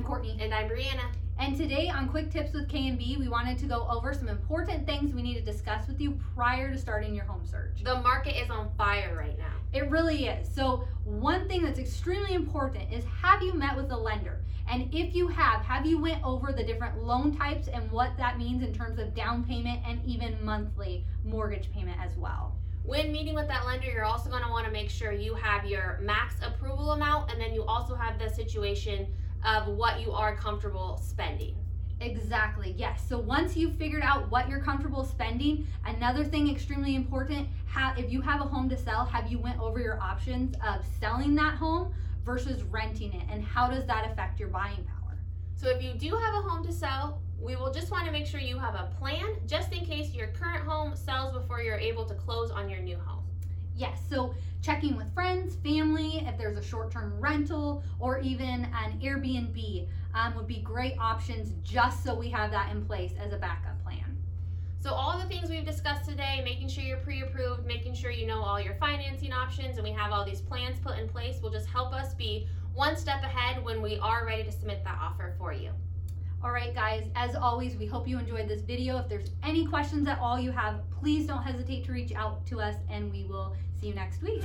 I'm Kortni. And I'm Brianna. And today on Quick Tips with K&B, we wanted to go over some important things we need to discuss with you prior to starting your home search. The market is on fire right now. It really is. So, one thing that's extremely important is have you met with a lender? And if you have, have you went over the different loan types and what that means in terms of down payment and even monthly mortgage payment as well? When meeting with that lender, you're also going to want to make sure you have your max approval amount and then you also have the situation of what you are comfortable spending. Exactly, yes. So once you've figured out what you're comfortable spending, another thing extremely important, have, if you have a home to sell, have you went over your options of selling that home versus renting it and how does that affect your buying power? So if you do have a home to sell, we will just want to make sure you have a plan just in case your current home sells before you're able to close on your new home. Yes, so checking with friends, family, there's a short term rental or even an Airbnb um, would be great options just so we have that in place as a backup plan. So, all the things we've discussed today, making sure you're pre approved, making sure you know all your financing options, and we have all these plans put in place will just help us be one step ahead when we are ready to submit that offer for you. All right, guys, as always, we hope you enjoyed this video. If there's any questions at all you have, please don't hesitate to reach out to us, and we will see you next week.